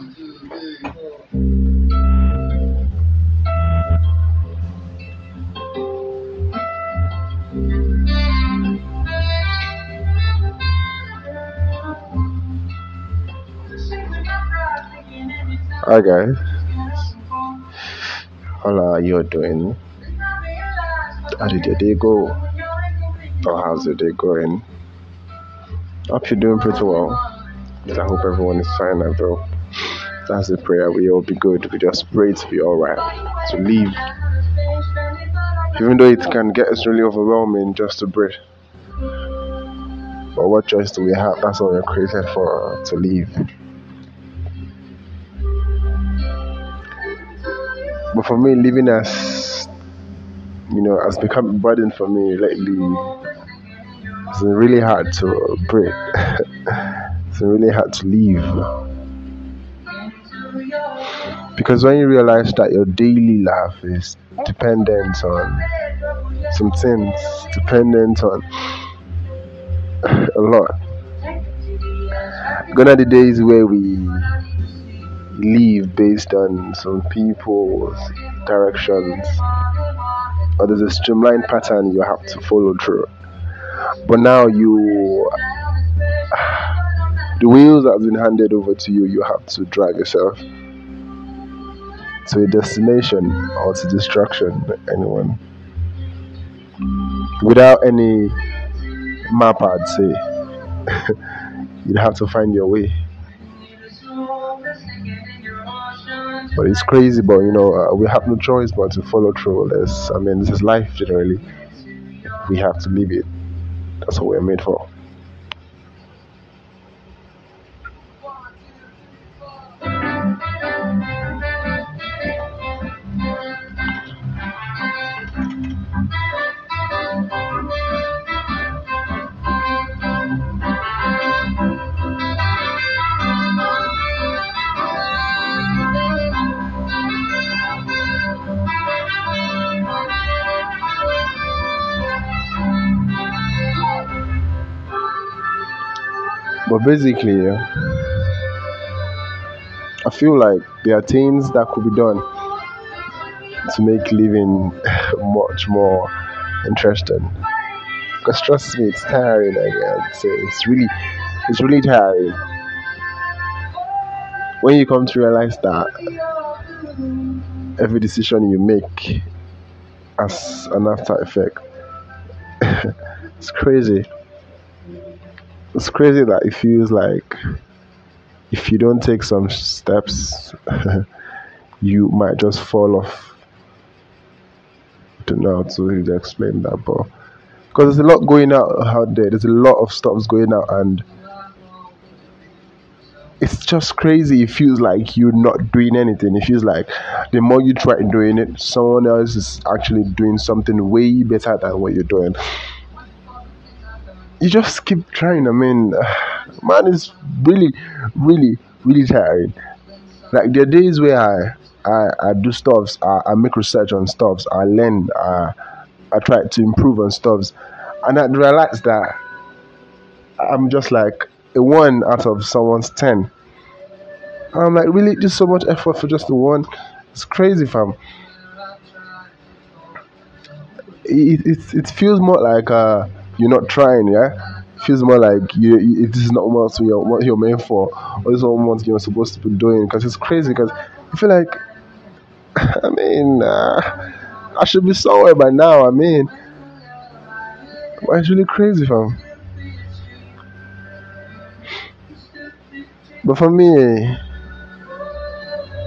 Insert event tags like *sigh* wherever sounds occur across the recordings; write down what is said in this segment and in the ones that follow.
Hi guys, how are you doing? How did your day go? Or how's your day going? Hope you're doing pretty well. I hope everyone is fine well. That's the prayer. We all be good. We just pray to be alright. To live. Even though it can get us really overwhelming just to breathe. But what choice do we have? That's what we're created for to live. But for me, living as you know has become a burden for me lately. It's really hard to breathe. *laughs* it's really hard to live. Because when you realize that your daily life is dependent on some things, dependent on a lot. gonna the days where we live based on some people's directions, or there's a streamlined pattern you have to follow through. But now you, *sighs* the wheels have been handed over to you. You have to drive yourself to a destination or to destruction. Anyone without any map, I'd say *laughs* you'd have to find your way. But it's crazy, but you know, uh, we have no choice but to follow through this. I mean, this is life generally. We have to live it. That's what we're made for. But basically, yeah, I feel like there are things that could be done to make living *sighs* much more interesting. Because trust me, it's tiring. Again, it's, it's really, it's really tiring. When you come to realize that every decision you make has an after effect, *laughs* it's crazy it's crazy that it feels like if you don't take some steps, *laughs* you might just fall off. I don't know how to explain that, but because there's a lot going out out there, there's a lot of stuff going out, and it's just crazy. It feels like you're not doing anything. It feels like the more you try doing it, someone else is actually doing something way better than what you're doing you just keep trying. I mean, *sighs* man, it's really, really, really tiring. Like there are days where I I, I do stuffs, I, I make research on stuffs, I learn, I, I try to improve on stuffs, and I realize that I'm just like a one out of someone's ten. I'm like, really, just so much effort for just the one. It's crazy, fam. It, it, it feels more like uh you're not trying, yeah. Feels more like you, you this is not what you're what you're meant for, or this is not what you're supposed to be doing. Because it's crazy. Because I feel like, *laughs* I mean, uh, I should be somewhere by now. I mean, it's really crazy, fam. But for me,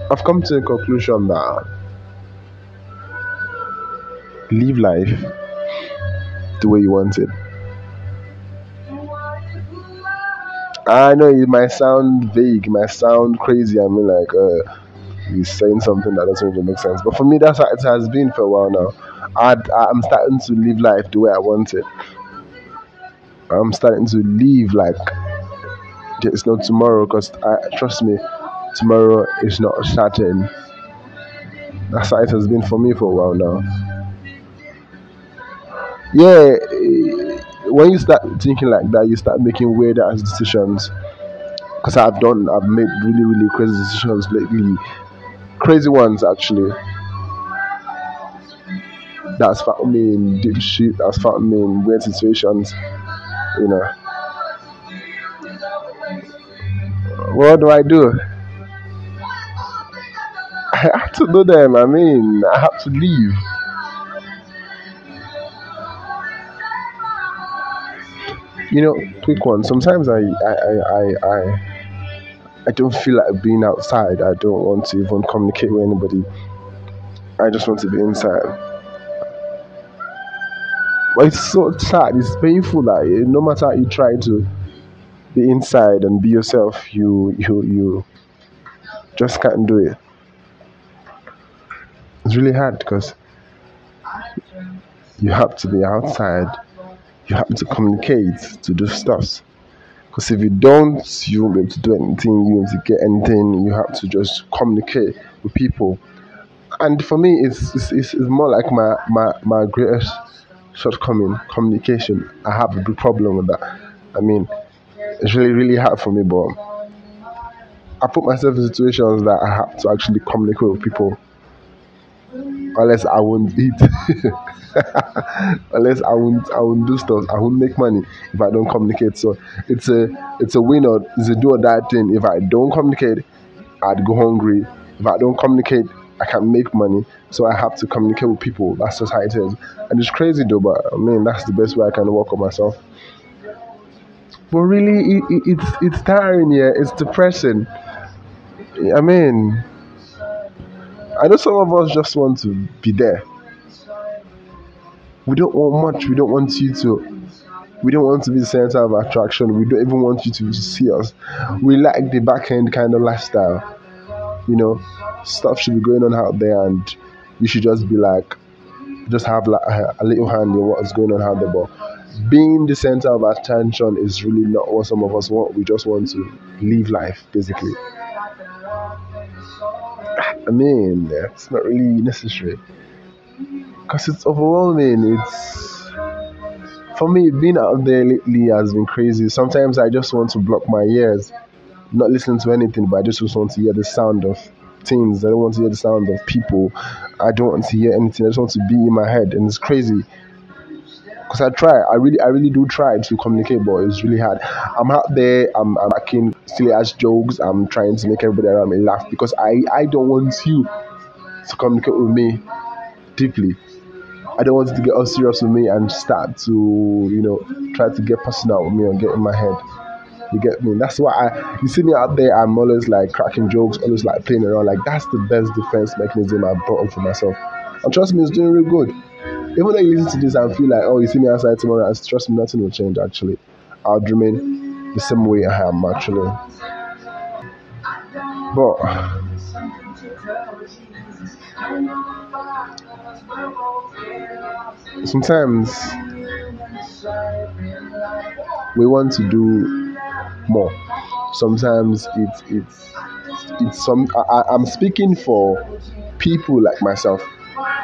I've come to a conclusion that live life the way you want it. I know it might sound vague, it might sound crazy. I mean, like, uh, he's saying something that doesn't really make sense. But for me, that's how it has been for a while now. i I'm starting to live life the way I want it. I'm starting to live like there's no tomorrow because trust me, tomorrow is not certain. That's how it has been for me for a while now. Yeah when you start thinking like that, you start making weird ass decisions. because I've done, I've made really, really crazy decisions lately, crazy ones actually. That's found me in deep shit. That's found me in weird situations. You know. What do I do? *laughs* I have to do them. I mean, I have to leave. You know, quick one. Sometimes I, I, I, I, I don't feel like being outside. I don't want to even communicate with anybody. I just want to be inside. But it's so sad. It's painful that eh, no matter how you try to be inside and be yourself, you, you, you just can't do it. It's really hard because you have to be outside. You have to communicate to do stuff. Because if you don't, you won't be able to do anything. You won't to get anything. You have to just communicate with people. And for me, it's it's, it's, more like my, my, my greatest shortcoming communication. I have a big problem with that. I mean, it's really, really hard for me, but I put myself in situations that I have to actually communicate with people unless I won't eat. *laughs* unless I won't I won't do stuff. I won't make money if I don't communicate. So it's a it's a win or it's a do or die thing. If I don't communicate, I'd go hungry. If I don't communicate, I can't make money. So I have to communicate with people. That's just how it is. And it's crazy though, but I mean that's the best way I can work on myself. But really, it, it, it's it's tiring. Yeah, it's depressing. I mean, I know some of us just want to be there. We don't want much. We don't want you to. We don't want to be the center of attraction. We don't even want you to see us. We like the back end kind of lifestyle. You know, stuff should be going on out there, and you should just be like, just have like a, little hand in what is going on out there. But being the center of attention is really not what some of us want. We just want to live life, basically. I mean, it's not really necessary because it's overwhelming. It's for me being out there lately has been crazy. Sometimes I just want to block my ears, not listen to anything, but I just want to hear the sound of things. I don't want to hear the sound of people. I don't want to hear anything. I just want to be in my head, and it's crazy. Cause I try, I really, I really do try to communicate, but it's really hard. I'm out there, I'm, I'm making silly ass jokes. I'm trying to make everybody around me laugh because I, I don't want you to communicate with me deeply. I don't want you to get all serious with me and start to, you know, try to get personal with me and get in my head. You get me? That's why I, you see me out there, I'm always like cracking jokes, always like playing around. Like, that's the best defense mechanism I've brought up for myself. And trust me, it's doing really good. Even though you listen to this and feel like, oh, you see me outside tomorrow, trust me, nothing will change actually. I'll remain the same way I am actually. But sometimes we want to do more. Sometimes it's it's it's some. I, I'm speaking for people like myself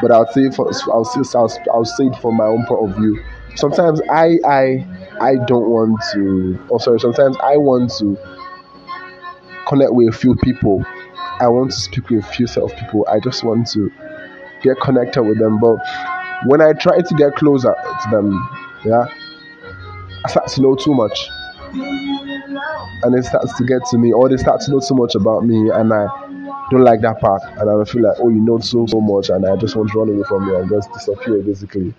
but I'll say for I'll say I'll, I'll say it from my own point of view. Sometimes I I I don't want to. Oh, sorry. Sometimes I want to connect with a few people. I want to speak with a few set of people. I just want to get connected with them. But when I try to get closer to them, yeah, I start to know too much. And it starts to get to me, or they start to know too much about me, and I don't like that part, and I feel like, oh, you know so so much, and I just want to run away from you and just disappear. Basically,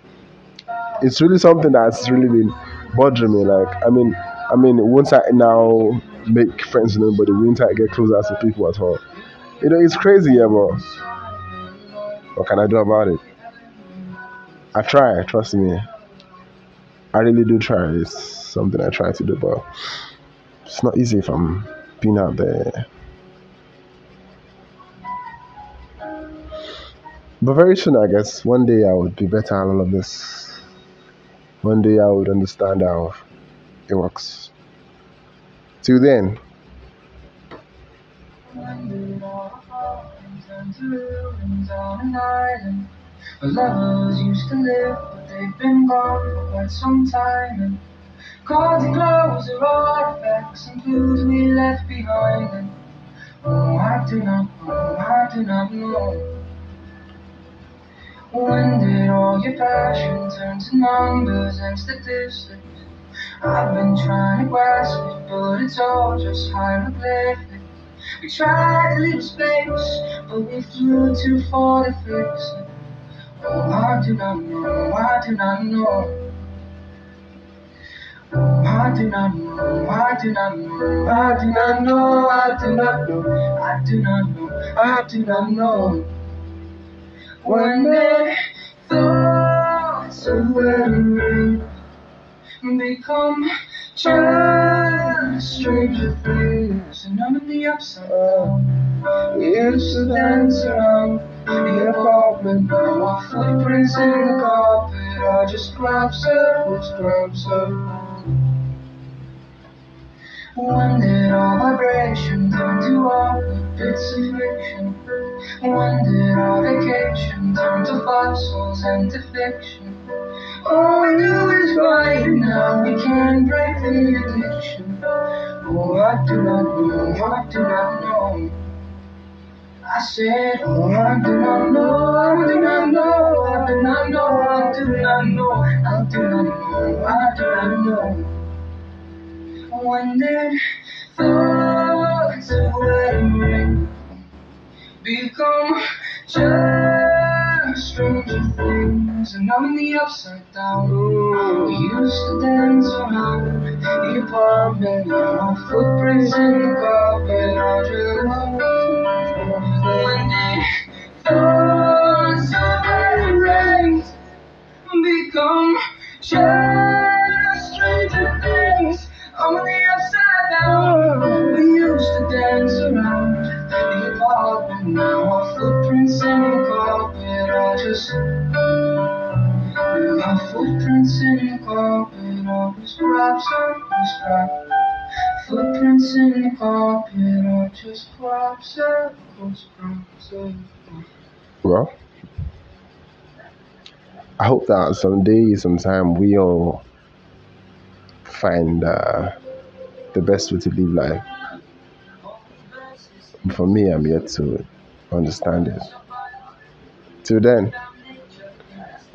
it's really something that's really been bothering me. Like, I mean, I mean, once I now make friends with anybody, once I get closer to people at all, you know, it's crazy, yeah, but what can I do about it? I try, trust me. I really do try. It's something I try to do, but it's not easy if I'm being out there. But very soon, I guess, one day I would be better at all of this. One day I would understand how it works. Till then, lovers used to live, but they've been gone for quite some time. And cards and are artifacts and clues we left behind. Oh, I do not know, I do not know. When did all your passion turn to numbers and statistics? I've been trying to grasp it, but it's all just hieroglyphics. We tried to leave space, but we flew too far to fix it. Oh, I do not know, I do not know. Oh, I do not know, I do not know, I do not know, I do not know, I do not know, I do not know. When the thoughts of wedding become just stranger things, and I'm in the upside down. Used to dance around the apartment, now footprints in the carpet I just crop circles, crop circles. When did all vibration turn to awkward bits of friction? When did our vacation turn to fossils and to fiction? All we do is fight, and now we can't break the addiction. Oh, I do not know, I do not know. I said, oh, I do not know, I do not know, I do not know, I do not know, I do not know, I do not know. When did thoughts just stranger things? And I'm in the upside down. We used to dance around the apartment, our footprints in the carpet are just when did thoughts of rings become just Well, I hope that someday, sometime, we all find uh, the best way to live life. For me, I'm yet to understand it. Till then,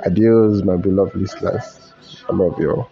adios, my beloved listeners. I love you all.